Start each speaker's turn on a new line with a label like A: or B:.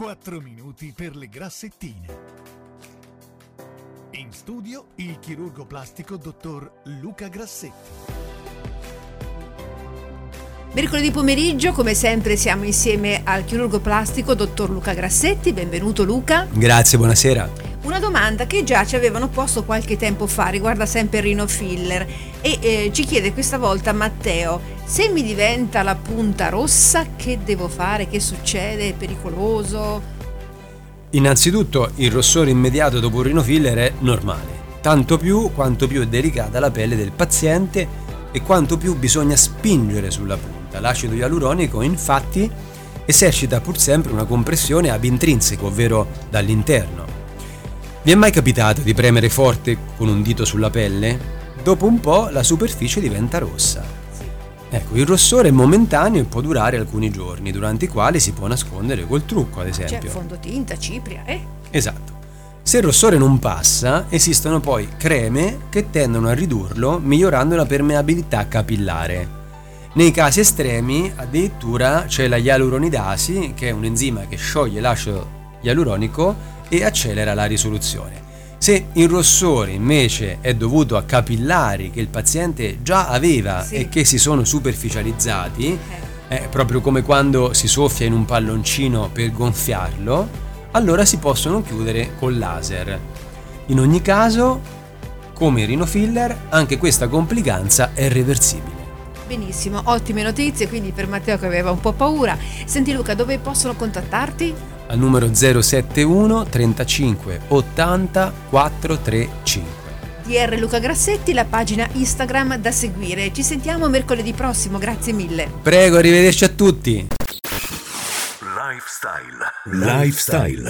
A: 4 minuti per le grassettine. In studio il chirurgo plastico dottor Luca Grassetti.
B: Mercoledì pomeriggio, come sempre, siamo insieme al chirurgo plastico dottor Luca Grassetti. Benvenuto Luca.
C: Grazie, buonasera.
B: Una domanda che già ci avevano posto qualche tempo fa riguarda sempre Rino Filler e eh, ci chiede questa volta Matteo, se mi diventa la punta rossa che devo fare? Che succede? È pericoloso?
C: Innanzitutto il rossore immediato dopo un Rino Filler è normale, tanto più quanto più è delicata la pelle del paziente e quanto più bisogna spingere sulla punta. L'acido ialuronico infatti esercita pur sempre una compressione ab intrinseco, ovvero dall'interno. Vi è mai capitato di premere forte con un dito sulla pelle? Dopo un po' la superficie diventa rossa. Ecco, il rossore è momentaneo e può durare alcuni giorni, durante i quali si può nascondere col trucco, ad esempio.
B: C'è fondotinta, cipria, eh?
C: Esatto. Se il rossore non passa, esistono poi creme che tendono a ridurlo migliorando la permeabilità capillare. Nei casi estremi addirittura c'è la ialuronidasi, che è un enzima che scioglie l'acido ialuronico e accelera la risoluzione. Se il rossore invece è dovuto a capillari che il paziente già aveva sì. e che si sono superficializzati, eh. è proprio come quando si soffia in un palloncino per gonfiarlo, allora si possono chiudere col laser. In ogni caso, come il rinofiller, anche questa complicanza è reversibile.
B: Benissimo, ottime notizie, quindi per Matteo che aveva un po' paura. Senti Luca, dove possono contattarti?
C: Al numero 071 35 80 435.
B: DR Luca Grassetti, la pagina Instagram da seguire. Ci sentiamo mercoledì prossimo, grazie mille.
C: Prego, arrivederci a tutti.
A: Lifestyle. Lifestyle.